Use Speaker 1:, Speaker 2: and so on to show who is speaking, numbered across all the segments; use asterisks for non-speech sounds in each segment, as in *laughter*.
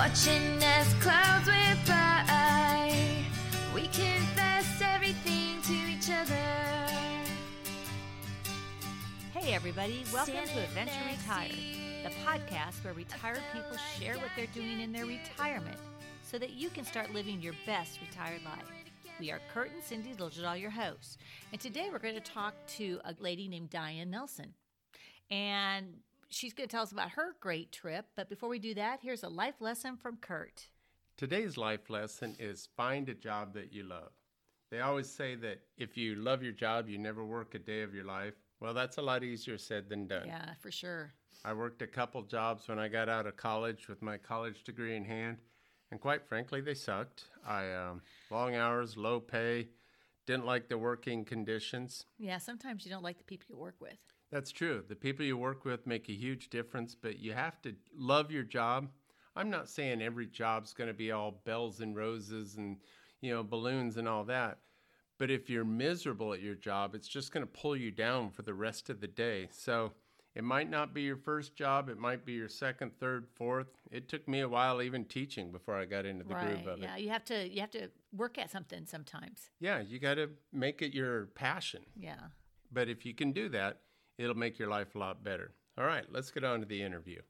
Speaker 1: Watching as clouds whip by, we confess everything to each other.
Speaker 2: Hey, everybody, welcome to Adventure Retired, the podcast where retired people share what they're doing in their retirement so that you can start living your best retired life. We are Kurt and Cindy Littledahl, your hosts, and today we're going to talk to a lady named Diane Nelson. And she's going to tell us about her great trip. But before we do that, here's a life lesson from Kurt.
Speaker 3: Today's life lesson is find a job that you love. They always say that if you love your job, you never work a day of your life. Well, that's a lot easier said than done.
Speaker 2: Yeah, for sure.
Speaker 3: I worked a couple jobs when I got out of college with my college degree in hand, and quite frankly, they sucked. I um, long hours, low pay, didn't like the working conditions.
Speaker 2: Yeah, sometimes you don't like the people you work with.
Speaker 3: That's true. The people you work with make a huge difference, but you have to love your job. I'm not saying every job's going to be all bells and roses and, you know, balloons and all that. But if you're miserable at your job, it's just going to pull you down for the rest of the day. So it might not be your first job, it might be your second, third, fourth. It took me a while even teaching before I got into the
Speaker 2: right.
Speaker 3: groove of
Speaker 2: Yeah,
Speaker 3: it.
Speaker 2: you have to you have to work at something sometimes.
Speaker 3: Yeah, you got to make it your passion.
Speaker 2: Yeah.
Speaker 3: But if you can do that, it'll make your life a lot better. All right, let's get on to the interview.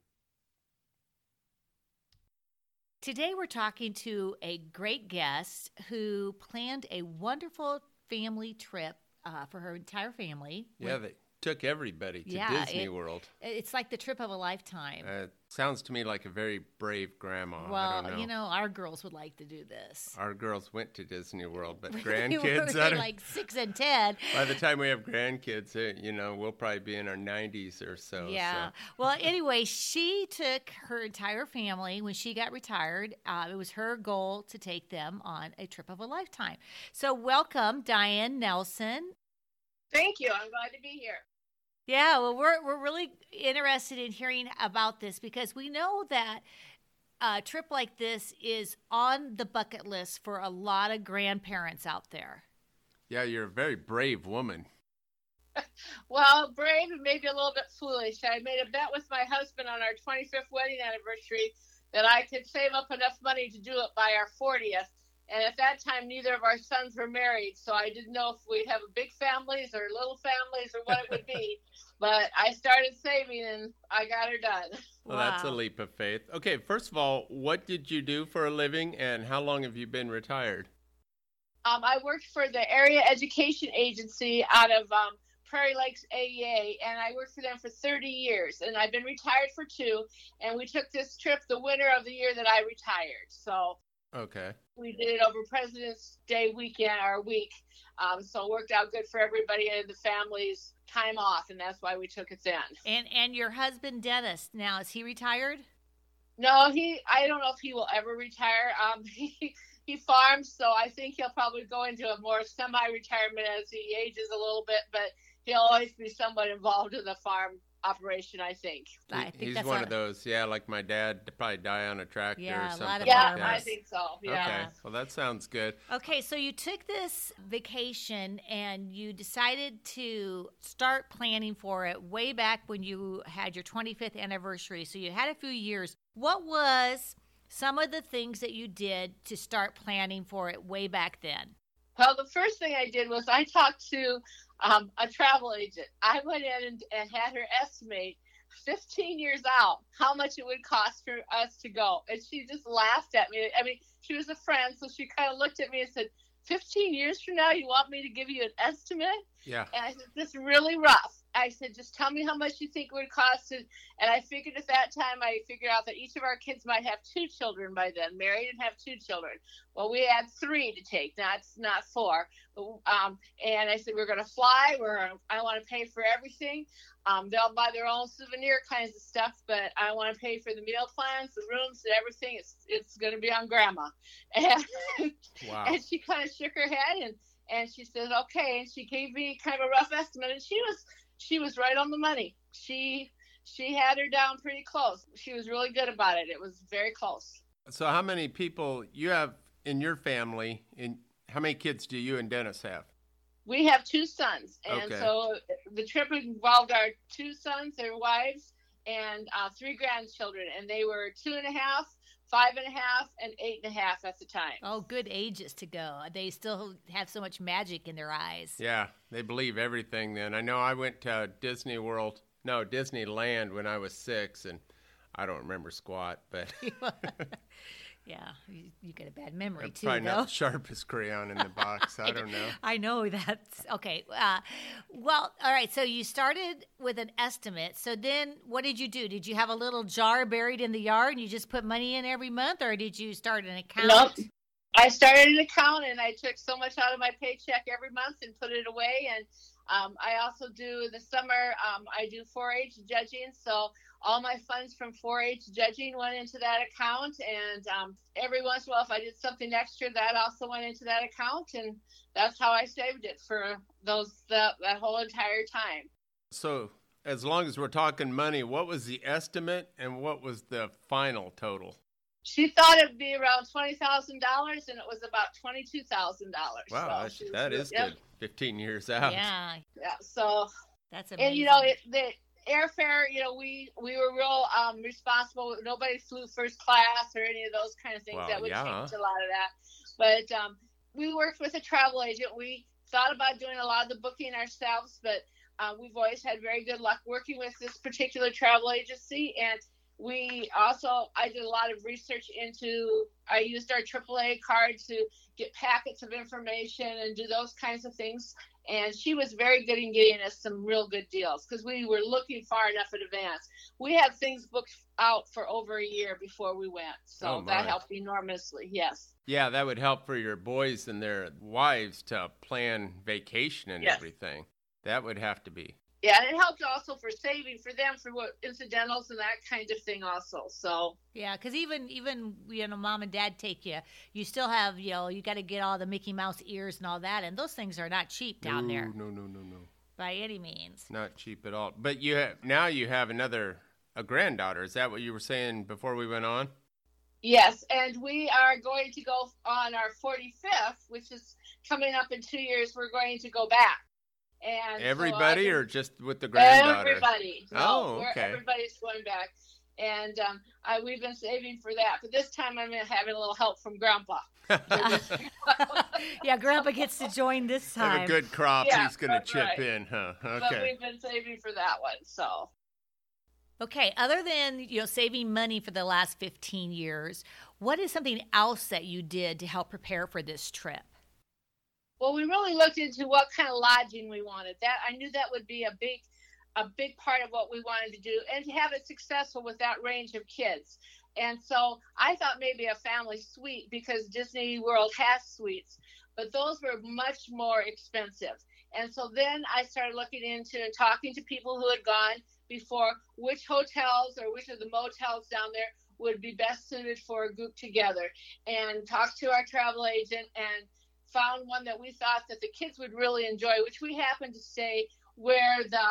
Speaker 2: Today, we're talking to a great guest who planned a wonderful family trip uh, for her entire family.
Speaker 3: Yeah, they took everybody to
Speaker 2: Yeah,
Speaker 3: Disney
Speaker 2: it-
Speaker 3: World.
Speaker 2: It's like the trip of a lifetime.
Speaker 3: Uh, sounds to me like a very brave grandma. I
Speaker 2: well,
Speaker 3: don't know.
Speaker 2: you know, our girls would like to do this.
Speaker 3: Our girls went to Disney World, but *laughs* grandkids,
Speaker 2: were like six and ten. *laughs*
Speaker 3: by the time we have grandkids, uh, you know, we'll probably be in our 90s or so.
Speaker 2: Yeah.
Speaker 3: so.
Speaker 2: Well, anyway, she took her entire family when she got retired. Uh, it was her goal to take them on a trip of a lifetime. So, welcome, Diane Nelson.
Speaker 4: Thank you. I'm glad to be here.
Speaker 2: Yeah, well, we're we're really interested in hearing about this because we know that a trip like this is on the bucket list for a lot of grandparents out there.
Speaker 3: Yeah, you're a very brave woman. *laughs*
Speaker 4: Well, brave and maybe a little bit foolish. I made a bet with my husband on our 25th wedding anniversary that I could save up enough money to do it by our 40th. And at that time, neither of our sons were married, so I didn't know if we'd have big families or little families or what it would be. *laughs* but I started saving and I got her done.
Speaker 3: Well, that's a leap of faith. Okay, first of all, what did you do for a living and how long have you been retired?
Speaker 4: Um, I worked for the area education agency out of um, Prairie Lakes AEA, and I worked for them for 30 years. And I've been retired for two. And we took this trip the winter of the year that I retired. So
Speaker 3: Okay.
Speaker 4: we did it over President's Day weekend or week. Um, so it worked out good for everybody and the families time off, and that's why we took it then.
Speaker 2: And and your husband Dennis now is he retired?
Speaker 4: No, he. I don't know if he will ever retire. Um, *laughs* he he farms, so I think he'll probably go into a more semi-retirement as he ages a little bit. But he'll always be somewhat involved in the farm operation. I think.
Speaker 2: I think
Speaker 3: He's
Speaker 2: that's
Speaker 3: one
Speaker 2: a-
Speaker 3: of those, yeah, like my dad, to probably die on a tractor
Speaker 2: Yeah, a
Speaker 3: or
Speaker 2: lot
Speaker 3: something
Speaker 2: of
Speaker 4: Yeah,
Speaker 3: like
Speaker 2: farmers.
Speaker 3: that.
Speaker 4: I think so. Yeah.
Speaker 3: Okay, well, that sounds good.
Speaker 2: Okay, so you took this vacation and you decided to start planning for it way back when you had your 25th anniversary. So you had a few years. What was some of the things that you did to start planning for it way back then?
Speaker 4: Well, the first thing I did was I talked to um, a travel agent. I went in and, and had her estimate 15 years out how much it would cost for us to go. And she just laughed at me. I mean, she was a friend, so she kind of looked at me and said, 15 years from now, you want me to give you an estimate?
Speaker 3: Yeah.
Speaker 4: And I said, this is really rough. I said, just tell me how much you think it would cost. And, and I figured at that time, I figured out that each of our kids might have two children by then, married and have two children. Well, we had three to take, not not four. Um, and I said, we're going to fly. We're I want to pay for everything. Um, they'll buy their own souvenir kinds of stuff, but I want to pay for the meal plans, the rooms, and everything. It's it's going to be on Grandma. *laughs* And
Speaker 3: Wow.
Speaker 4: and she kind of shook her head and and she said okay and she gave me kind of a rough estimate and she was she was right on the money she she had her down pretty close she was really good about it it was very close
Speaker 3: So, how many people you have in your family? In how many kids do you and Dennis have?
Speaker 4: we have two sons and
Speaker 3: Okay.
Speaker 4: so the trip involved our two sons their wives and uh, three grandchildren and they were two and a half five and a half, and eight and a half at the time.
Speaker 2: Oh, good ages to go. They still have so much magic in their eyes.
Speaker 3: Yeah, they believe everything then. I know I went to Disney World, no, Disneyland when I was six, and I don't remember squat, but *laughs* *laughs*
Speaker 2: yeah, you, you get a bad memory
Speaker 3: I'm
Speaker 2: too,
Speaker 3: probably
Speaker 2: though.
Speaker 3: not the sharpest crayon in the *laughs* box. I don't know.
Speaker 2: I know that's okay. Uh, well, all right. So you started with an estimate. So then, what did you do? Did you have a little jar buried in the yard and you just put money in every month, or did you start an account?
Speaker 4: Nope. I started an account and I took so much out of my paycheck every month and put it away. And um, I also do the summer. Um, I do 4-H judging, so all my funds from 4-H judging went into that account. And um, every once in a while, if I did something extra, that also went into that account. And that's how I saved it for those the, that whole entire time.
Speaker 3: So, as long as we're talking money, what was the estimate and what was the final total?
Speaker 4: She thought it'd be around twenty thousand dollars, and it was about twenty-two thousand dollars.
Speaker 3: Wow,
Speaker 4: so
Speaker 3: that's, that
Speaker 4: real- yep,
Speaker 3: good. 15 years out.
Speaker 2: Yeah,
Speaker 4: Yeah. So
Speaker 2: that's amazing.
Speaker 4: and you know it, the airfare you know we we were real um responsible. Nobody flew first class or any of those kind of things
Speaker 3: Well,
Speaker 4: that would
Speaker 3: yeah.
Speaker 4: change a lot of that. But um we worked with a travel agent. We thought about doing a lot of the booking ourselves but uh, we've always had very good luck working with this particular travel agency. And we also i did a lot of research into i used our aaa card to get packets of information and do those kinds of things and she was very good in getting us some real good deals because we were looking far enough in advance. We had things booked out for over a year before we went, so
Speaker 3: Oh,
Speaker 4: that helped enormously. Yes,
Speaker 3: Yeah, that would help for your boys and their wives to plan vacation and
Speaker 4: Yes.
Speaker 3: everything. That would have to be.
Speaker 4: Yeah, and it helped also for saving for them for what incidentals and that kind of thing also. So
Speaker 2: Yeah, because even even you know, mom and dad take you, you still have you know, you got to get all the Mickey Mouse ears and all that, and those things are not cheap down
Speaker 3: no,
Speaker 2: there
Speaker 3: No, no, no, no.
Speaker 2: by any means.
Speaker 3: Not cheap at all. But you have, now you have another a granddaughter. Is that what you were saying before we went on?
Speaker 4: yes, and we are going to go on our 45th, which is coming up in two years. We're going to go back. And
Speaker 3: Everybody
Speaker 4: I've
Speaker 3: or just with the granddaughter?
Speaker 4: Everybody. No,
Speaker 3: Oh, okay.
Speaker 4: Everybody's going back, and um, I, we've been saving for that. But this time, I'm having a little help from Grandpa. *laughs*
Speaker 2: yeah, Grandpa gets to join this time. *laughs*
Speaker 3: have a good crop.
Speaker 4: Yeah,
Speaker 3: He's going to chip
Speaker 4: right.
Speaker 3: in, huh? Okay.
Speaker 4: But we've been saving for that one. So
Speaker 2: Okay, other than you know saving money for the last 15 years, what is something else that you did to help prepare for this trip?
Speaker 4: Well, we really looked into what kind of lodging we wanted. That I knew that would be a big, a big part of what we wanted to do, and to have it successful with that range of kids. And so I thought maybe a family suite because Disney World has suites, but those were much more expensive. And so then I started looking into and talking to people who had gone before which hotels or which of the motels down there would be best suited for a group together and talked to our travel agent and found one that we thought that the kids would really enjoy which we happened to stay where the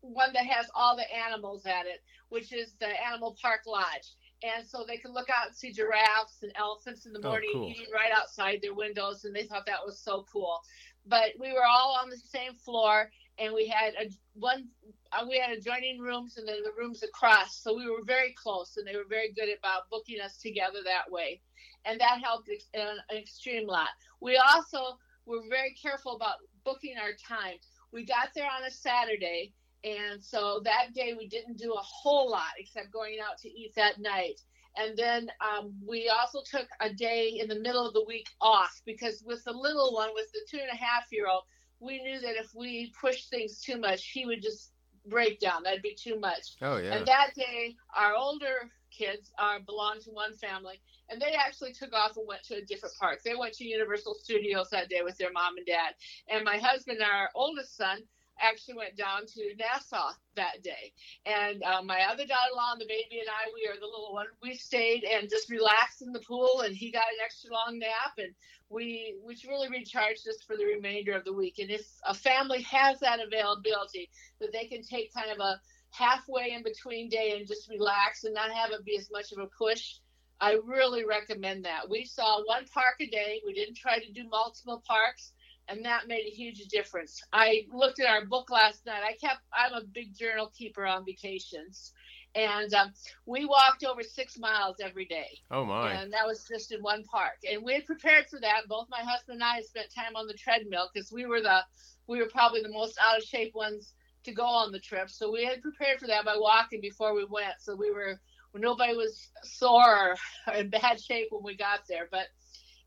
Speaker 4: one that has all the animals at it which is the animal park lodge. And so they could look out and see giraffes and elephants in the
Speaker 3: Oh,
Speaker 4: morning
Speaker 3: cool.
Speaker 4: eating right outside their windows and they thought that was so cool. But we were all on the same floor and we had a one uh, we had adjoining rooms and then the rooms across. So we were very close and they were very good about booking us together that way and that helped ex- an, an extreme lot. We also were very careful about booking our time. We got there on a saturday and so that day we didn't do a whole lot except going out to eat that night. And then um, we also took a day in the middle of the week off because with the little one with the two and a half year old we knew that if we pushed things too much he would just break down. That'd be too much.
Speaker 3: Oh, yeah.
Speaker 4: and that day, our older kids are belong to one family, and they actually took off and went to a different park. They went to Universal Studios that day with their mom and dad. And my husband, our oldest son, actually went down to Nassau that day. And uh, my other daughter-in-law and the baby and I, we are the little one. We stayed and just relaxed in the pool, and he got an extra long nap, and we which really recharged us for the remainder of the week. And if a family has that availability, that they can take kind of a halfway in between day and just relax and not have it be as much of a push. I really recommend that. We saw one park a day. We didn't try to do multiple parks. and that made a huge difference. I looked at our book last night. I kept. I'm a big journal keeper on vacations, and um, we walked over six miles every day.
Speaker 3: Oh my!
Speaker 4: And that was just in one park, and we had prepared for that. Both my husband and I had spent time on the treadmill because we were the we were probably the most out of shape ones to go on the trip. So we had prepared for that by walking before we went. So we were nobody was sore or in bad shape when we got there. But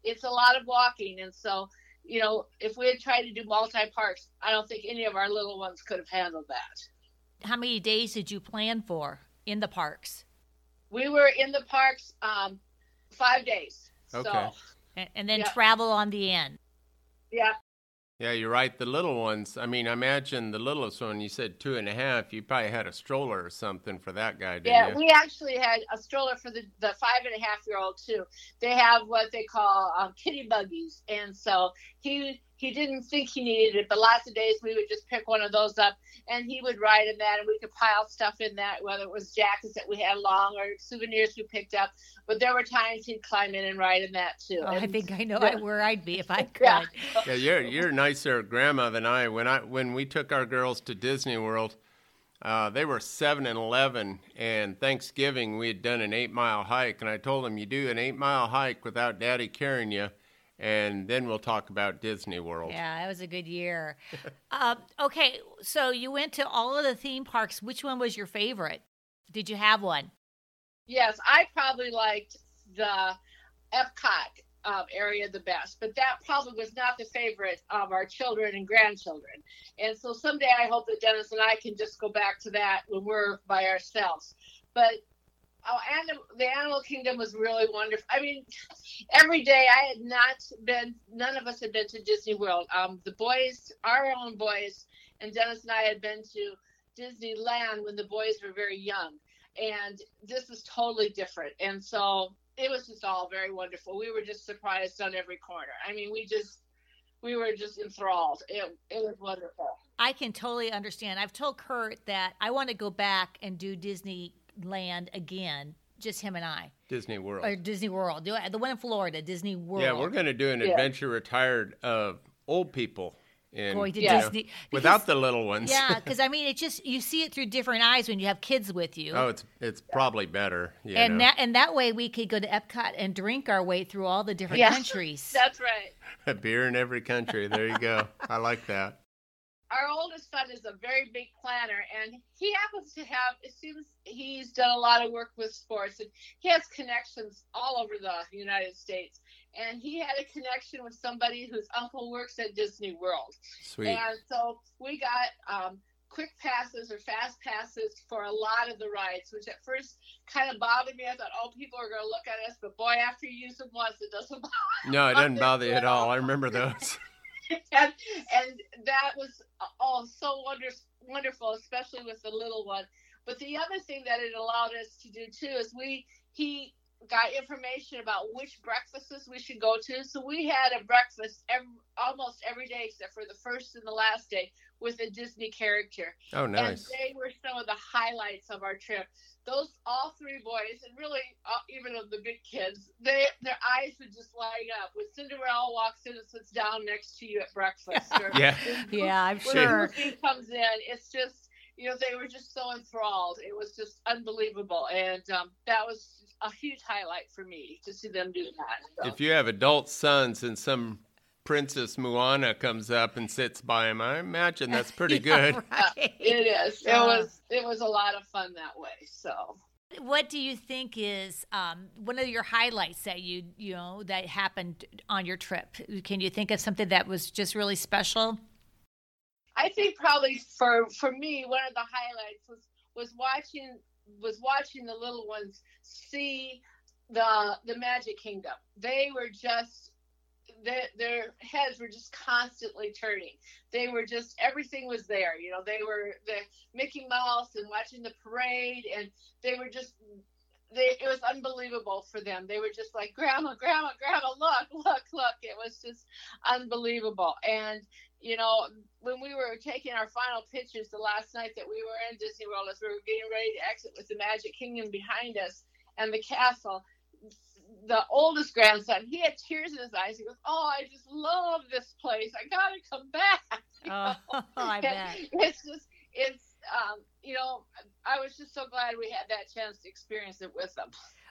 Speaker 4: it's a lot of walking, and so you know if we had tried to do multi parks, I don't think any of our little ones could have handled that.
Speaker 2: How many days did you plan for in the parks?
Speaker 4: We were in the parks um, five days.
Speaker 3: Okay.
Speaker 4: So,
Speaker 2: And, and then
Speaker 4: Yeah.
Speaker 2: travel on the end.
Speaker 4: yeah,
Speaker 3: Yeah, you're right. The little ones. I mean, I imagine the littlest one. You said two and a half. You probably had a stroller or something for that guy, didn't
Speaker 4: Yeah,
Speaker 3: you?
Speaker 4: we actually had a stroller for the, the five and a half year old too. They have what they call um, kitty buggies, and so he he didn't think he needed it, but lots of days we would just pick one of those up, and he would ride in that, and we could pile stuff in that, whether it was jackets that we had long or souvenirs we picked up. But there were times he'd climb in and ride in that too.
Speaker 2: Oh, I think I know
Speaker 4: yeah.
Speaker 2: where I'd be if I *laughs* could.
Speaker 4: Yeah.
Speaker 3: Yeah, you're you're nicer grandma than I. When I when we took our girls to Disney World, uh, they were seven and eleven, and Thanksgiving we had done an eight mile hike, and I told them you do an eight mile hike without Daddy carrying you, and then we'll talk about Disney World.
Speaker 2: Yeah, that was a good year. uh, *laughs* okay, so you went to all of the theme parks. Which one was your favorite? Did you have one?
Speaker 4: Yes, I probably liked the Epcot um, area the best, but that probably was not the favorite of our children and grandchildren. And so someday I hope that Dennis and I can just go back to that when we're by ourselves. But oh, and the Animal Kingdom was really wonderful. I mean, every day I had not been, none of us had been to Disney World. Um, the boys, our own boys, and Dennis and I had been to Disneyland when the boys were very young and this was totally different. And so it was just all very wonderful. We were just surprised on every corner. I mean, we just we were just enthralled. It it was wonderful.
Speaker 2: I can totally understand. I've told Kurt that I want to go back and do Disneyland again, just him and I,
Speaker 3: Disney World.
Speaker 2: or Disney World, the one in Florida, Disney World.
Speaker 3: yeah, we're going to do an
Speaker 4: Yeah.
Speaker 3: adventure retired of old people in
Speaker 2: Going to
Speaker 3: you know,
Speaker 2: Disney
Speaker 3: without
Speaker 2: because-
Speaker 3: the little ones.
Speaker 2: Yeah, *laughs* because I mean, it just you see it through different eyes when you have kids with you.
Speaker 3: oh, it's it's probably better. You
Speaker 2: and
Speaker 3: know.
Speaker 2: that and that way we could go to Epcot and drink our way through all the different
Speaker 4: Yeah.
Speaker 2: countries. *laughs*
Speaker 4: That's right. *laughs*
Speaker 3: A beer in every country. There you go. I like that.
Speaker 4: Our oldest son is a very big planner, and he happens to have. It seems he's done a lot of work with sports, and he has connections all over the United States. And he had a connection with somebody whose uncle works at Disney World.
Speaker 3: Sweet.
Speaker 4: And so we got um, quick passes or fast passes for a lot of the rides, which at first kind of bothered me. I thought, oh, people are going to look at us, but boy, after you use them once, it doesn't bother. *laughs*
Speaker 3: No, it doesn't bother you at all. I remember *laughs* those. *laughs* *laughs*
Speaker 4: and, and that was all so wonder, wonderful, especially with the little one. But the other thing that it allowed us to do too is we he got information about which breakfasts we should go to. So we had a breakfast every, almost every day except for the first and the last day with a Disney character.
Speaker 3: Oh,
Speaker 4: And
Speaker 3: nice.
Speaker 4: they were some of the highlights of our trip. Those all three boys, and really uh, even of the big kids, they their eyes would just light up when Cinderella walks in and sits down next to you at breakfast. *laughs* or
Speaker 3: Yeah.
Speaker 4: when
Speaker 2: Yeah, I'm
Speaker 4: when
Speaker 2: sure.
Speaker 4: Goofy comes in, it's just you know they were just so enthralled. It was just unbelievable, and um, that was a huge highlight for me to see them do that. So.
Speaker 3: If you have adult sons and some Princess Moana comes up and sits by him, I imagine that's *laughs* pretty
Speaker 2: Yeah,
Speaker 3: good.
Speaker 2: right.
Speaker 4: It is. It
Speaker 2: Uh,
Speaker 4: was. It was a lot of fun that way. So.
Speaker 2: What do you think is um, one of your highlights that you you know that happened on your trip? Can you think of something that was just really special?
Speaker 4: I think probably for for me one of the highlights was was watching was watching the little ones see the the Magic Kingdom. They were just their their heads were just constantly turning. They were just everything was there. You know, they were the Mickey Mouse and watching the parade, and they were just. They, it was unbelievable for them. They were just like, Grandma, Grandma, Grandma, look, look, look. It was just unbelievable. And you know, when we were taking our final pictures the last night that we were in Disney World, as we were getting ready to exit with the Magic Kingdom behind us and the castle, the oldest grandson, he had tears in his eyes. He goes, "Oh, I just love this place. I gotta come back." You *laughs*
Speaker 2: Oh,
Speaker 4: know? *laughs*
Speaker 2: I bet.
Speaker 4: It's just, it's, um, you know, I was just so glad we had that chance to experience it with them.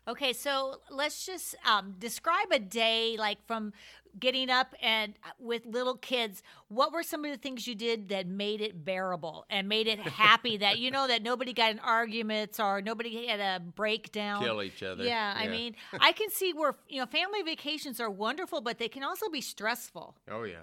Speaker 2: Okay, so let's just um, describe a day like from getting up and uh, with little kids. What were some of the things you did that made it bearable and made it happy? that you know that nobody got in arguments or nobody had a breakdown.
Speaker 3: Kill each other.
Speaker 2: Yeah, I mean, I can see where you know family vacations are wonderful, but they can also be stressful.
Speaker 3: Oh yeah.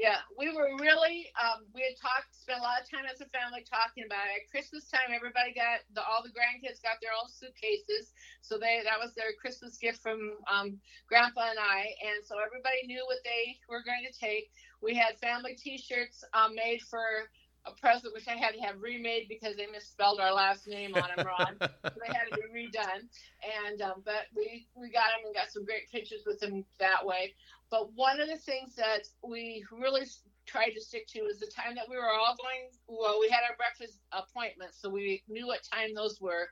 Speaker 4: Yeah, we were really, um, we had talked, spent a lot of time as a family talking about it. At Christmas time, everybody got, the, all the grandkids got their own suitcases. So they, that was their Christmas gift from um, Grandpa and I. And so everybody knew what they were going to take. We had family t-shirts um, made for a present, which I had to have remade because they misspelled our last name on them wrong. *laughs* so they had to be redone. And, um, but we, we got them and got some great pictures with them that way. But one of the things that we really tried to stick to was the time that we were all going. Well, we had our breakfast appointments, so we knew what time those were,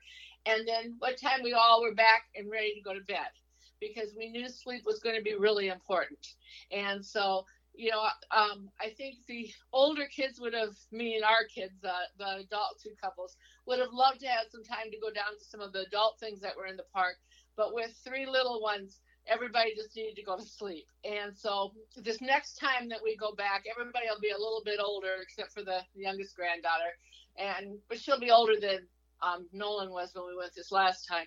Speaker 4: and then what time we all were back and ready to go to bed, because we knew sleep was going to be really important. And so, you know, um, I think the older kids would have, me and our kids, uh, the adult two couples, would have loved to have some time to go down to some of the adult things that were in the park. But with three little ones, everybody just needed to go to sleep. And so this next time that we go back, everybody will be a little bit older, except for the youngest granddaughter, and but she'll be older than um, Nolan was when we went this last time.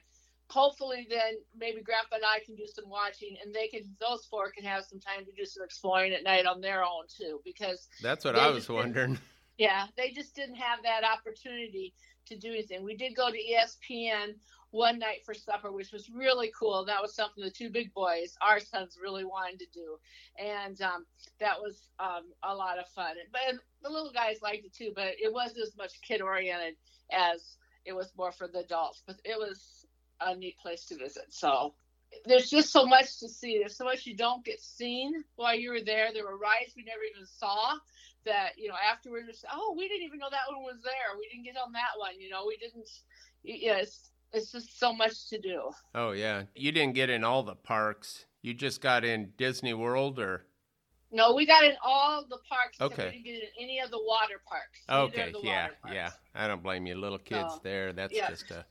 Speaker 4: Hopefully, then maybe Grandpa and I can do some watching, and they can those four can have some time to do some exploring at night on their own too, because
Speaker 3: That's what I was wondering.
Speaker 4: yeah, they just didn't have that opportunity to do anything. We did go to ESPN one night for supper, which was really cool. That was something the two big boys, our sons, really wanted to do, and um, that was um, a lot of fun. But the little guys liked it too, but it wasn't as much kid oriented as it was more for the adults. But it was a neat place to visit. So there's just so much to see. There's so much you don't get seen while you were there. There were rides we never even saw that you know afterwards oh we didn't even know that one was there we didn't get on that one you know we didn't yeah it's it's just so much to do
Speaker 3: Oh yeah. You didn't get in all the parks. You just got in Disney World or
Speaker 4: no we got in all the parks
Speaker 3: Okay.
Speaker 4: we didn't get in any of the water parks
Speaker 3: Okay,
Speaker 4: the
Speaker 3: yeah,
Speaker 4: parks.
Speaker 3: yeah. I don't blame you. Little kids
Speaker 4: So,
Speaker 3: there. That's
Speaker 4: yeah.
Speaker 3: just a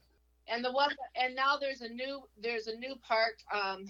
Speaker 4: and the one and now there's a new there's a new park um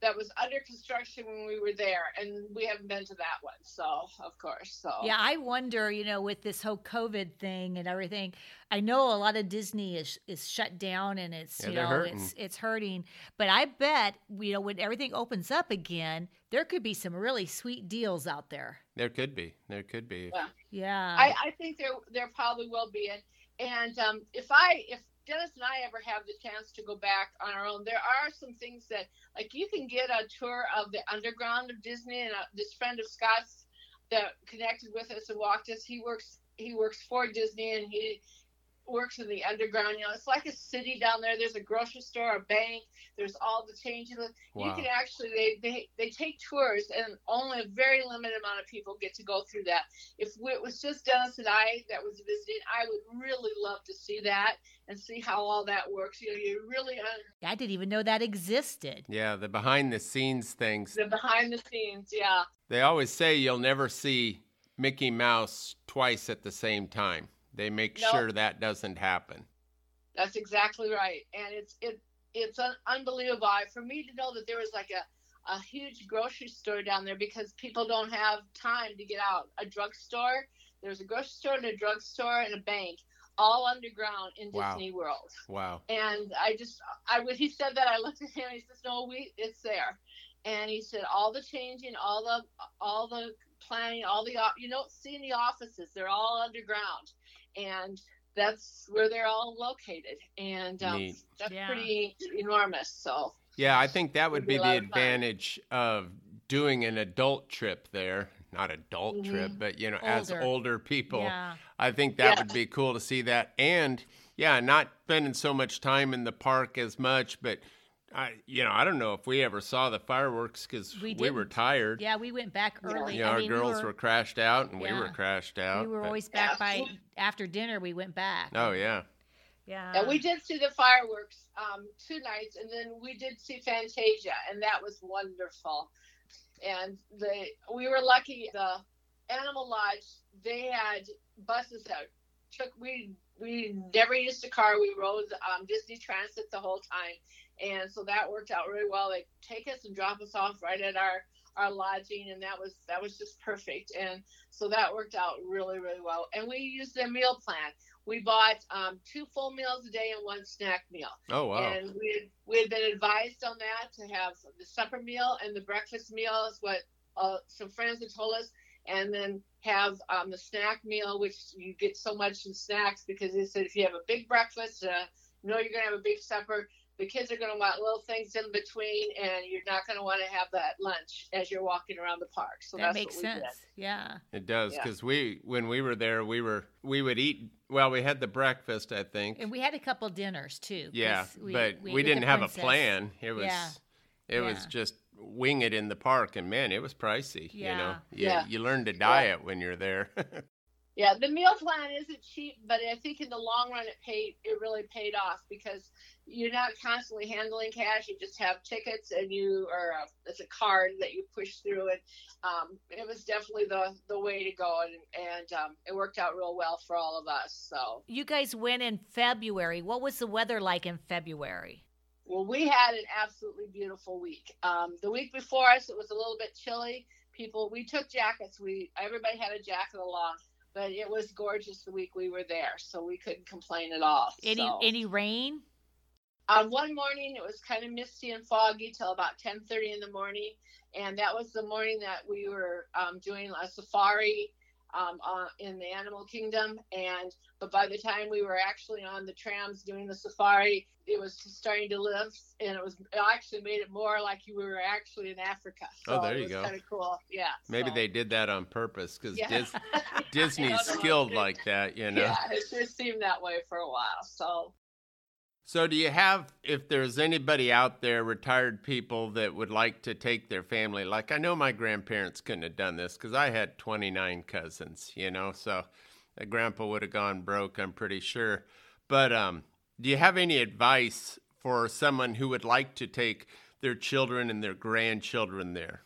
Speaker 4: that was under construction when we were there and we haven't been to that one so of course so
Speaker 2: Yeah, I wonder, you know, with this whole COVID thing and everything, I know a lot of Disney is is shut down and it's
Speaker 3: Yeah,
Speaker 2: you know
Speaker 3: hurting.
Speaker 2: it's it's hurting. But I bet you know when everything opens up again, there could be some really sweet deals out there.
Speaker 3: there could be. There could be.
Speaker 4: Yeah.
Speaker 2: Yeah.
Speaker 4: I, I think there there probably will be and and um, if I if Dennis and I ever have the chance to go back on our own, there are some things that like you can get a tour of the underground of Disney and uh, this friend of Scott's that connected with us and walked us. He works he works for Disney and he works in the underground. You know, it's like a city down there. There's a grocery store, a bank. There's all the changing. You can actually they, they they take tours, and only a very limited amount of people get to go through that. If we, it was just Dennis and I that was visiting, I would really love to see that and see how all that works. You know, you really un-
Speaker 2: I didn't even know that existed.
Speaker 3: Yeah, the behind the scenes things.
Speaker 4: the behind the scenes. Yeah,
Speaker 3: They always say you'll never see Mickey Mouse twice at the same time. They make
Speaker 4: Nope.
Speaker 3: sure that doesn't happen.
Speaker 4: that's exactly right. And it's it it's un- unbelievable. I- For me to know that there was like a a huge grocery store down there because people don't have time to get out. A drugstore. There's a grocery store and a drugstore and a bank, all underground in
Speaker 3: Wow.
Speaker 4: Disney World.
Speaker 3: Wow.
Speaker 4: And I just, I when he said that, I looked at him. and He says, "No, we, it's there." And he said, "All the changing, all the, all the planning, all the, you don't see the offices. They're all underground, and that's where they're all located. And um, that's
Speaker 2: Yeah.
Speaker 4: pretty enormous. So
Speaker 3: Yeah, I think that would
Speaker 4: Would be
Speaker 3: be the
Speaker 4: lot of fun.
Speaker 3: advantage of doing an adult trip there. Not adult
Speaker 4: Mhm.
Speaker 3: trip, but you know, as
Speaker 2: Older.
Speaker 3: older people.
Speaker 2: Yeah.
Speaker 3: I think that
Speaker 4: Yeah.
Speaker 3: would be cool to see that. And yeah, not spending so much time in the park as much, but I, you know, I don't know if we ever saw the fireworks because
Speaker 2: We
Speaker 3: we, were tired.
Speaker 2: Yeah, we went back
Speaker 4: Yeah.
Speaker 2: early.
Speaker 3: You know,
Speaker 2: I
Speaker 3: our
Speaker 2: mean, we
Speaker 3: girls were, crashed out and we were crashed out.
Speaker 2: we were
Speaker 3: but-
Speaker 2: always back
Speaker 4: Yeah.
Speaker 2: by after dinner. We went back.
Speaker 3: Oh yeah.
Speaker 2: Yeah.
Speaker 4: And we did see the fireworks um, two nights, and then we did see Fantasia, and that was wonderful. And the we were lucky. The Animal Lodge they had buses that took we we never used a car. We rode um, Disney Transit the whole time, and so that worked out really well. They take us and drop us off right at our our lodging, and that was that was just perfect. And so that worked out really really well. And we used their meal plan. We bought um, two full meals a day and one snack meal.
Speaker 3: Oh wow.
Speaker 4: And we had, we had been advised on that to have the supper meal and the breakfast meal is what uh, some friends had told us, and then have um, the snack meal, which you get so much in snacks because they said if you have a big breakfast, uh, you know you're gonna have a big supper. The kids are gonna want little things in between, and you're not gonna want to have that lunch as you're walking around the park. So
Speaker 2: that
Speaker 4: that's
Speaker 2: makes
Speaker 4: what we
Speaker 2: sense.
Speaker 4: did.
Speaker 2: Yeah.
Speaker 3: It does
Speaker 4: Yeah.
Speaker 3: because we when we were there we were we would eat well we had the breakfast I think
Speaker 2: And we had a couple dinners too.
Speaker 3: yeah
Speaker 2: we-
Speaker 3: but
Speaker 2: we
Speaker 3: we, didn't have
Speaker 2: princess.
Speaker 3: a plan it was
Speaker 2: Yeah.
Speaker 3: it was just wing it in the park and man it was pricey you know
Speaker 2: Yeah.
Speaker 3: you,
Speaker 4: Yeah.
Speaker 3: you learn to diet when you're there *laughs*
Speaker 4: Yeah, the meal plan isn't cheap, but I think in the long run it paid. It really paid off because you're not constantly handling cash. You just have tickets and you or a, it's a card that you push through, and um, it was definitely the the way to go, and and um, it worked out real well for all of us. So
Speaker 2: You guys went in February. What was the weather like in February?
Speaker 4: Well, we had an absolutely beautiful week. Um, the week before us, it was a little bit chilly. People, we took jackets. We everybody had a jacket along. But it was gorgeous the week we were there, so we couldn't complain at all.
Speaker 2: Any
Speaker 4: so.
Speaker 2: any rain?
Speaker 4: Um, one morning it was kind of misty and foggy till about 10:30 in the morning, and that was the morning that we were um, doing a safari um, uh, in the animal kingdom. And but by the time we were actually on the trams doing the safari, it was starting to lift, and it was it actually made it more like you were actually in Africa.
Speaker 3: Oh,
Speaker 4: So
Speaker 3: there
Speaker 4: it
Speaker 3: you go.
Speaker 4: Kind of cool, yeah.
Speaker 3: maybe
Speaker 4: so-
Speaker 3: they did that on purpose because
Speaker 4: Yeah.
Speaker 3: Dis- *laughs* *laughs* Disney's skilled like that you know
Speaker 4: Yeah, it sure seemed that way for a while. So
Speaker 3: So, do you have, if there's anybody out there, retired people that would like to take their family? Like, I know my grandparents couldn't have done this because I had 29 cousins, you know, so grandpa would have gone broke, I'm pretty sure. But um, do you have any advice for someone who would like to take their children and their grandchildren there?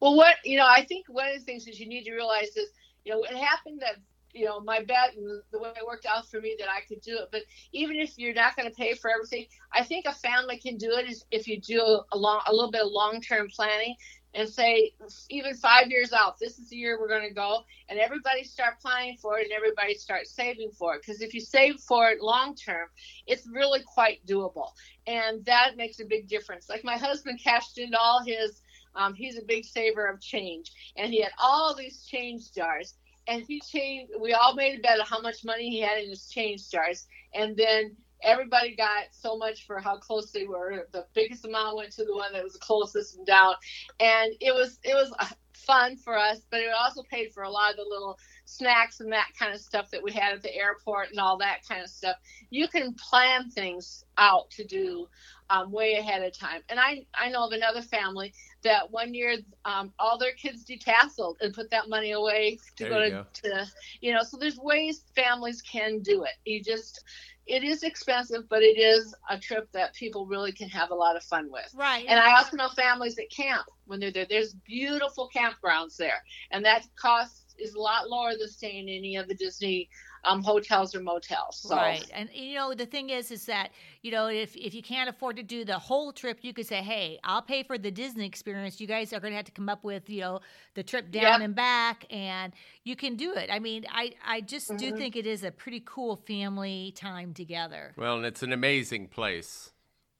Speaker 4: Well, what you know, I think one of the things that you need to realize is, you know, it happened that you know my bet and the way it worked out for me that I could do it. But even if you're not going to pay for everything, I think a family can do it if you do a long, a little bit of long-term planning and say even five years out, this is the year we're going to go, and everybody start planning for it and everybody start saving for it. Because if you save for it long term, it's really quite doable, and that makes a big difference. Like my husband cashed in all his um, he's a big saver of change, and he had all these change jars. And he changed. We all made a bet of how much money he had in his change jars, and then everybody got so much for how close they were. The biggest amount went to the one that was closest and down, and it was it was uh, fun for us. But it also paid for a lot of the little snacks and that kind of stuff that we had at the airport and all that kind of stuff. You can plan things out to do um, way ahead of time. And I I know of another family that one year um, all their kids detasseled and put that money away to
Speaker 3: There
Speaker 4: go to,
Speaker 3: go.
Speaker 4: to you know. So there's ways families can do it. You just it is expensive, but it is a trip that people really can have a lot of fun with.
Speaker 2: Right.
Speaker 4: And I also know families that camp when they're there. There's beautiful campgrounds there, and that cost is a lot lower than staying in any of the Disney um, hotels or motels. So,
Speaker 2: Right. And you know, the thing is is that, you know, if if you can't afford to do the whole trip, you could say, "Hey, I'll pay for the Disney experience. You guys are going to have to come up with, you know, the trip down
Speaker 4: Yep.
Speaker 2: and back and you can do it." I mean, I I just do
Speaker 4: Mhm.
Speaker 2: think it is a pretty cool family time together.
Speaker 3: Well, and it's an amazing place.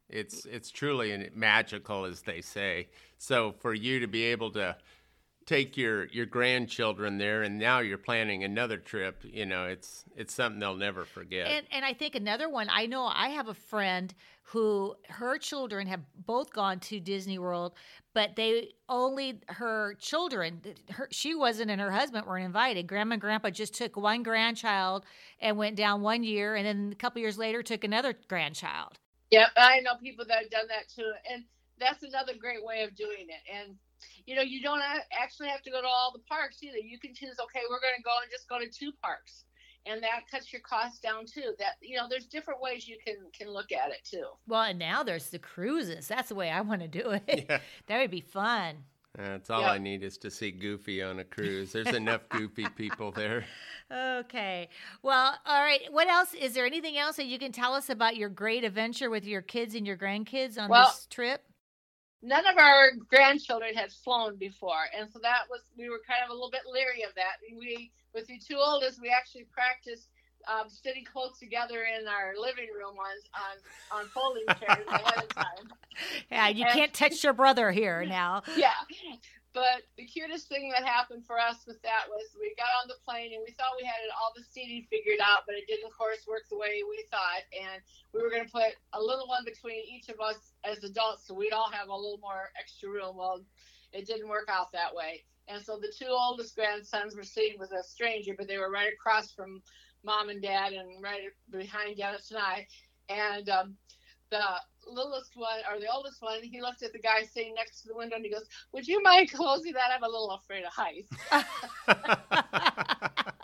Speaker 3: It's it's truly magical, as they say. So for you to be able to take your your grandchildren there, and now you're planning another trip, you know, it's it's something they'll never forget.
Speaker 2: And and I think another one, I know I have a friend who her children have both gone to Disney World, but they only her children, her, she wasn't and her husband weren't invited. Grandma and grandpa just took one grandchild and went down one year, and then a couple years later took another grandchild.
Speaker 4: yeah I know people that have done that too, and that's another great way of doing it. And you know, you don't a- actually have to go to all the parks either. You can choose. Okay, we're going to go and just go to two parks, and that cuts your costs down too. That you know, there's different ways you can can look at it too.
Speaker 2: Well, and now there's the cruises. That's the way I want to do it.
Speaker 3: Yeah. *laughs*
Speaker 2: That would be fun.
Speaker 3: That's all
Speaker 4: Yeah.
Speaker 3: I need is to see Goofy on a cruise. There's enough goofy people there. *laughs* *laughs*
Speaker 2: Okay. Well, all right. What else? Is there anything else that you can tell us about your great adventure with your kids and your grandkids on
Speaker 4: Well-
Speaker 2: this trip?
Speaker 4: None of our grandchildren had flown before, and so that was we were kind of a little bit leery of that. We with the two oldest, we actually practiced um, sitting close together in our living room on on on folding chairs ahead of time. *laughs*
Speaker 2: Yeah, you
Speaker 4: and-
Speaker 2: can't touch your brother here *laughs* now.
Speaker 4: Yeah. But the cutest thing that happened for us with that was we got on the plane and we thought we had all the seating figured out, but it didn't, of course, work the way we thought. And we were going to put a little one between each of us as adults so we'd all have a little more extra room. Well, it didn't work out that way. And so the two oldest grandsons were sitting with a stranger, but they were right across from mom and dad and right behind Dennis and I. And um, the littlest one, or the oldest one, he looked at the guy sitting next to the window and he goes, Would you mind closing that? I'm a little afraid of heights. *laughs*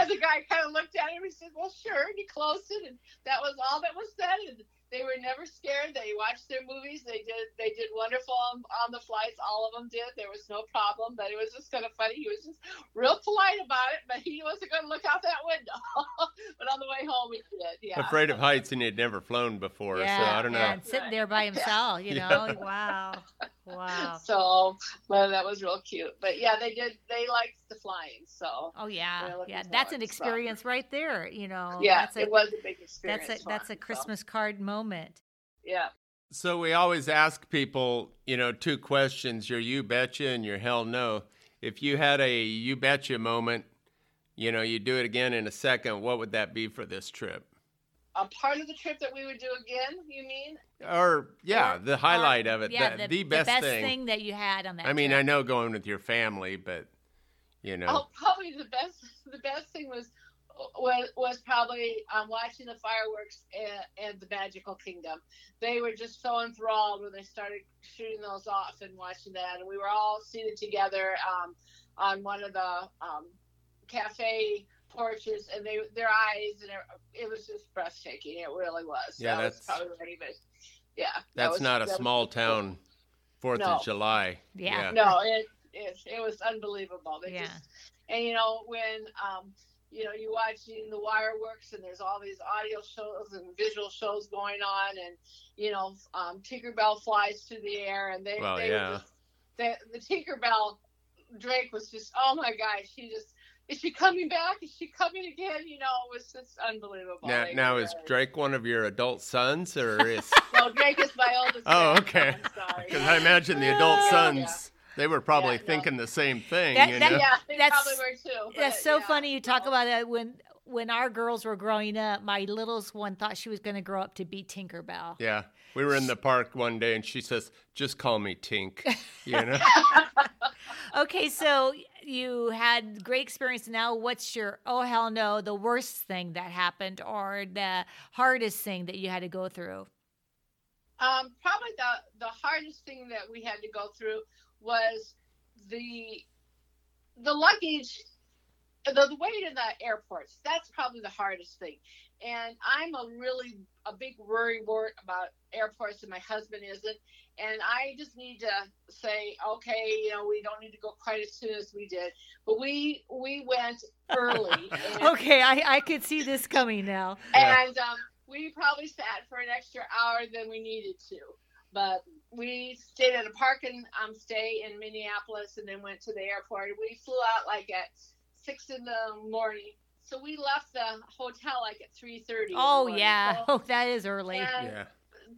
Speaker 4: And the guy kind of looked at him. And he said, "Well, sure." And he closed it, and that was all that was said. And they were never scared. They watched their movies. They did. They did wonderful on, on the flights. All of them did. There was no problem. But it was just kind of funny. He was just real polite about it, but he wasn't going to look out that window. *laughs* but on the way home, he did. Yeah.
Speaker 3: Afraid of heights, and he had never flown before, so I don't know.
Speaker 2: yeah, and sitting there by *laughs* himself, you
Speaker 3: Yeah.
Speaker 2: know. Wow. Wow.
Speaker 4: So, well, that was real cute. But yeah, they did. They liked the flying. So
Speaker 2: Oh yeah, yeah. That's an
Speaker 4: forward, so.
Speaker 2: experience right there. You know.
Speaker 4: yeah,
Speaker 2: that's a,
Speaker 4: it was a big experience.
Speaker 2: That's a
Speaker 4: for
Speaker 2: that's a
Speaker 4: them, so,
Speaker 2: Christmas card moment.
Speaker 4: Yeah.
Speaker 3: So we always ask people, you know, two questions: your you betcha and your hell no. If you had a you betcha moment, you know, you do it again in a second. What would that be for this trip?
Speaker 4: A part of the trip that we would do again. You mean?
Speaker 3: Or yeah,
Speaker 4: Or-
Speaker 3: the highlight of it,
Speaker 2: Yeah,
Speaker 3: the,
Speaker 2: the,
Speaker 3: the best, thing.
Speaker 2: thing that you had on that.
Speaker 3: I mean, I know going with your family, but you know,
Speaker 4: Oh, probably the best. The best thing was was, was probably um, watching the fireworks and, at the Magical Kingdom. They were just so enthralled when they started shooting those off and watching that. And we were all seated together um, on one of the um, cafe porches, and they their eyes and it, it was just breathtaking. It really was.
Speaker 3: Yeah,
Speaker 4: that was
Speaker 3: that's-
Speaker 4: probably my favorite. Yeah, that
Speaker 3: that's
Speaker 4: was-
Speaker 3: not a
Speaker 4: that
Speaker 3: small
Speaker 4: really cool.
Speaker 3: town Fourth
Speaker 4: No.
Speaker 3: of July.
Speaker 2: Yeah.
Speaker 4: No, it, it it was unbelievable. They
Speaker 2: Yeah.
Speaker 4: just and you know when um you know you're watching the fireworks and there's all these audio shows and visual shows going on and you know um, Tinkerbell flies through the air and they
Speaker 3: Well,
Speaker 4: they
Speaker 3: yeah.
Speaker 4: just the the Tinkerbell Drake was just oh my gosh she just is she coming back is she coming again you know it was just unbelievable.
Speaker 3: Now,
Speaker 4: They
Speaker 3: now is Drake one of your adult sons, or *laughs* is?
Speaker 4: no Drake is my oldest.
Speaker 3: oh, okay. Because *laughs* I imagine the adult sons,
Speaker 4: Yeah.
Speaker 3: They were probably
Speaker 4: Yeah, no.
Speaker 3: thinking the same thing.
Speaker 2: That-
Speaker 3: you
Speaker 2: that-
Speaker 3: know?
Speaker 4: yeah, they
Speaker 2: That's-
Speaker 4: probably were too.
Speaker 2: That's so
Speaker 4: yeah,
Speaker 2: funny you talk
Speaker 4: know.
Speaker 2: about that when when our girls were growing up. My littlest one thought she was going to grow up to be Tinkerbell.
Speaker 3: Yeah. We were in the park one day and she says, just call me Tink. You know? *laughs*
Speaker 2: Okay, so you had great experience. Now, what's your oh hell no, the worst thing that happened, or the hardest thing that you had to go through?
Speaker 4: Um, probably the the hardest thing that we had to go through was the the luggage, the, the wait in the airports. That's probably the hardest thing. And I'm a really a big worry wart about airports, and my husband isn't. And I just need to say, okay, you know, we don't need to go quite as soon as we did, but we we went early. *laughs* and-
Speaker 2: Okay, I, I could see this coming now.
Speaker 3: Yeah.
Speaker 4: and um, we probably sat for an extra hour than we needed to. But we stayed at a park and um, stay in Minneapolis, and then went to the airport. We flew out like at six in the morning, so we left the hotel like at three thirty.
Speaker 2: Oh yeah, *laughs* oh that is early.
Speaker 4: And-
Speaker 3: yeah.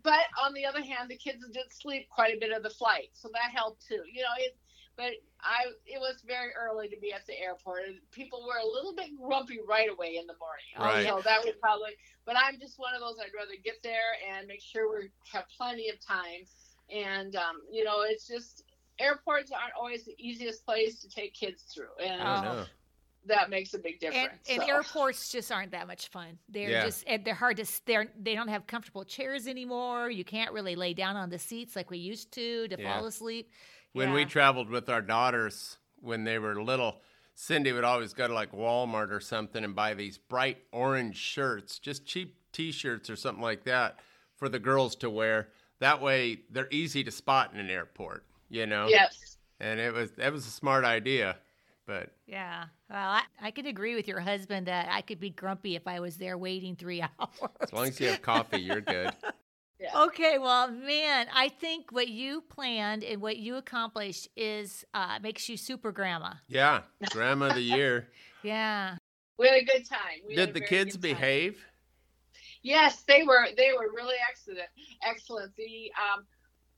Speaker 4: but on the other hand, the kids did sleep quite a bit of the flight, so that helped too. You know, it, but I it was very early to be at the airport, and people were a little bit grumpy right away in the morning.
Speaker 3: Right.
Speaker 4: So that would probably. But I'm just one of those. I'd rather get there and make sure we have plenty of time, and um, you know, it's just airports aren't always the easiest place to take kids through, and
Speaker 3: I
Speaker 2: Oh.
Speaker 3: know.
Speaker 4: that makes a big difference.
Speaker 2: and
Speaker 4: so.
Speaker 2: airports just aren't that much fun. They're
Speaker 3: Yeah.
Speaker 2: just and they're hard to they're they don't have comfortable chairs anymore. You can't really lay down on the seats like we used to to
Speaker 3: Yeah.
Speaker 2: fall asleep.
Speaker 3: When we traveled with our daughters when they were little, Cindy would always go to like Walmart or something and buy these bright orange shirts, just cheap T-shirts or something like that for the girls to wear. That way, they're easy to spot in an airport. You know.
Speaker 4: Yes.
Speaker 3: And it was that was a smart idea, but
Speaker 2: Yeah. Well, I, I could agree with your husband that I could be grumpy if I was there waiting three *laughs* hours.
Speaker 3: as long as you have coffee, you're good. *laughs*
Speaker 4: Yeah.
Speaker 2: Okay, well, man, I think what you planned and what you accomplished is uh, makes you super grandma.
Speaker 3: Yeah, *laughs* grandma of the year.
Speaker 2: Yeah.
Speaker 4: We had a good time. We
Speaker 3: Did the kids
Speaker 4: good time.
Speaker 3: behave?
Speaker 4: Yes, they were. They were really excellent. Excellent. The um,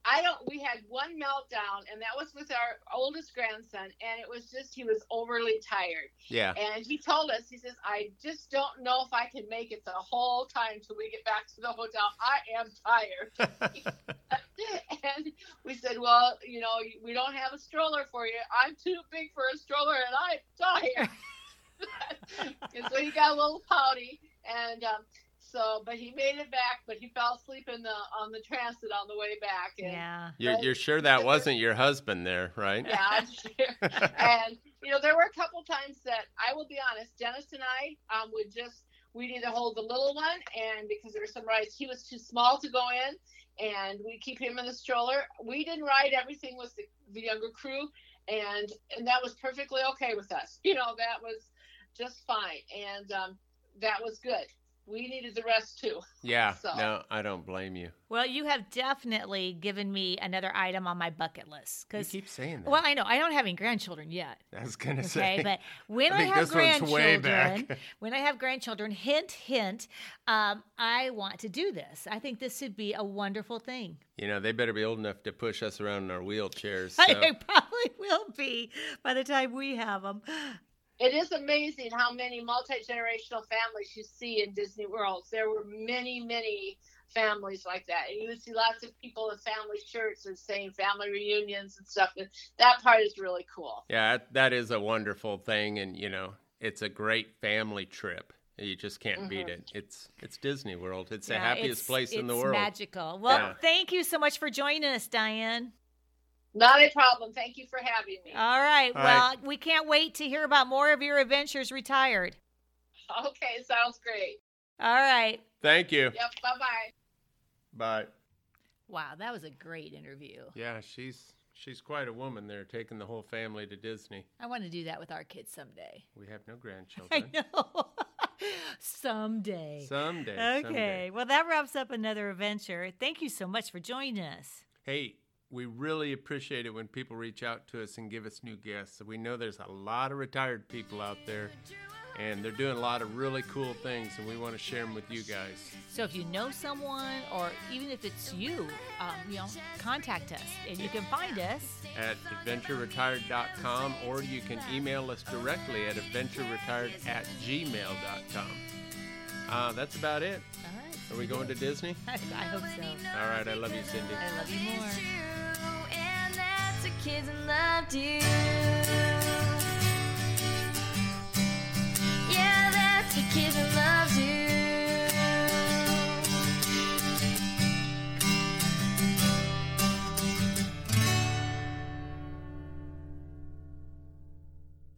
Speaker 4: I don't. We had one meltdown, and that was with our oldest grandson, and it was just he was overly tired,
Speaker 3: Yeah.
Speaker 4: and he told us he says, "I just don't know if I can make it the whole time till we get back to the hotel. I am tired." *laughs* and we said, "Well, you know, we don't have a stroller for you. I'm too big for a stroller, and I'm tired." *laughs* and so he got a little pouty, and um, so, but he made it back. But he fell asleep in the on the transit on the way back. And,
Speaker 2: Yeah.
Speaker 3: You're, you're sure that wasn't your husband there, right?
Speaker 4: Yeah, I'm sure. *laughs* and you know, there were a couple times that I will be honest, Dennis and I um, would just we'd either hold the little one, and because there were some rides, he was too small to go in, and we keep him in the stroller. We didn't ride everything with the, the younger crew, and and that was perfectly okay with us. *laughs* You know, that was just fine, and um, that was good. We needed the rest too.
Speaker 3: Yeah. *laughs*
Speaker 4: So-
Speaker 3: No, I don't blame you.
Speaker 2: Well, you have definitely given me another item on my bucket list
Speaker 3: You
Speaker 2: because.
Speaker 3: keep saying that.
Speaker 2: Well, I know I don't have any grandchildren yet.
Speaker 3: I was gonna
Speaker 2: Okay,
Speaker 3: say.
Speaker 2: but *laughs* when
Speaker 3: I
Speaker 2: I, have
Speaker 3: this one's way
Speaker 2: grandchildren, *laughs* when I have grandchildren, hint, hint, um, I want to do this. I think this would be a wonderful thing.
Speaker 3: you know, they better be old enough to push us around in our wheelchairs.
Speaker 2: I
Speaker 3: So.
Speaker 2: probably will be by the time we have them.
Speaker 4: It is amazing how many multi generational families you see in Disney World. There were many, many families like that. And you would see lots of people in family shirts and saying family reunions and stuff. And that part is really cool.
Speaker 3: Yeah, that- that is a wonderful thing, and you know, it's a great family trip. You just can't mm-hmm. beat it. It's it's Disney World. It's the happiest
Speaker 2: it's-
Speaker 3: place in the world.
Speaker 2: magical. Well,
Speaker 3: Yeah.
Speaker 2: thank you so much for joining us, Diane.
Speaker 4: Not a problem. Thank you for having me.
Speaker 2: All right.
Speaker 3: All
Speaker 2: well,
Speaker 3: right.
Speaker 2: we can't wait to hear about more of your adventures retired.
Speaker 4: Okay, sounds great.
Speaker 2: All right.
Speaker 3: Thank you.
Speaker 4: Yep, bye bye.
Speaker 3: Bye.
Speaker 2: Wow, that was a great interview.
Speaker 3: Yeah, she's she's quite a woman there, taking the whole family to Disney.
Speaker 2: I want to do that with our kids someday.
Speaker 3: We have no grandchildren.
Speaker 2: I
Speaker 3: grandchildren.
Speaker 2: know. *laughs* someday.
Speaker 3: Someday.
Speaker 2: Okay.
Speaker 3: someday.
Speaker 2: Well, that wraps up another adventure. Thank you so much for joining us.
Speaker 3: Hey, we really appreciate it when people reach out to us and give us new guests. We know there's a lot of retired people out there, and they're doing a lot of really cool things, and we want to share them with you guys.
Speaker 2: So if you know someone, or even if it's you, um, you know, contact us, and you can find us.
Speaker 3: at adventureretired.com or you can email us directly at adventureretired at gmail.com. Uh, that's about it.
Speaker 2: All right.
Speaker 3: Are we going to Disney?
Speaker 2: I, *laughs* I hope so.
Speaker 3: All right, I love you, Cindy.
Speaker 2: I love you more.
Speaker 1: And kids that loved you. Yeah, that's the kids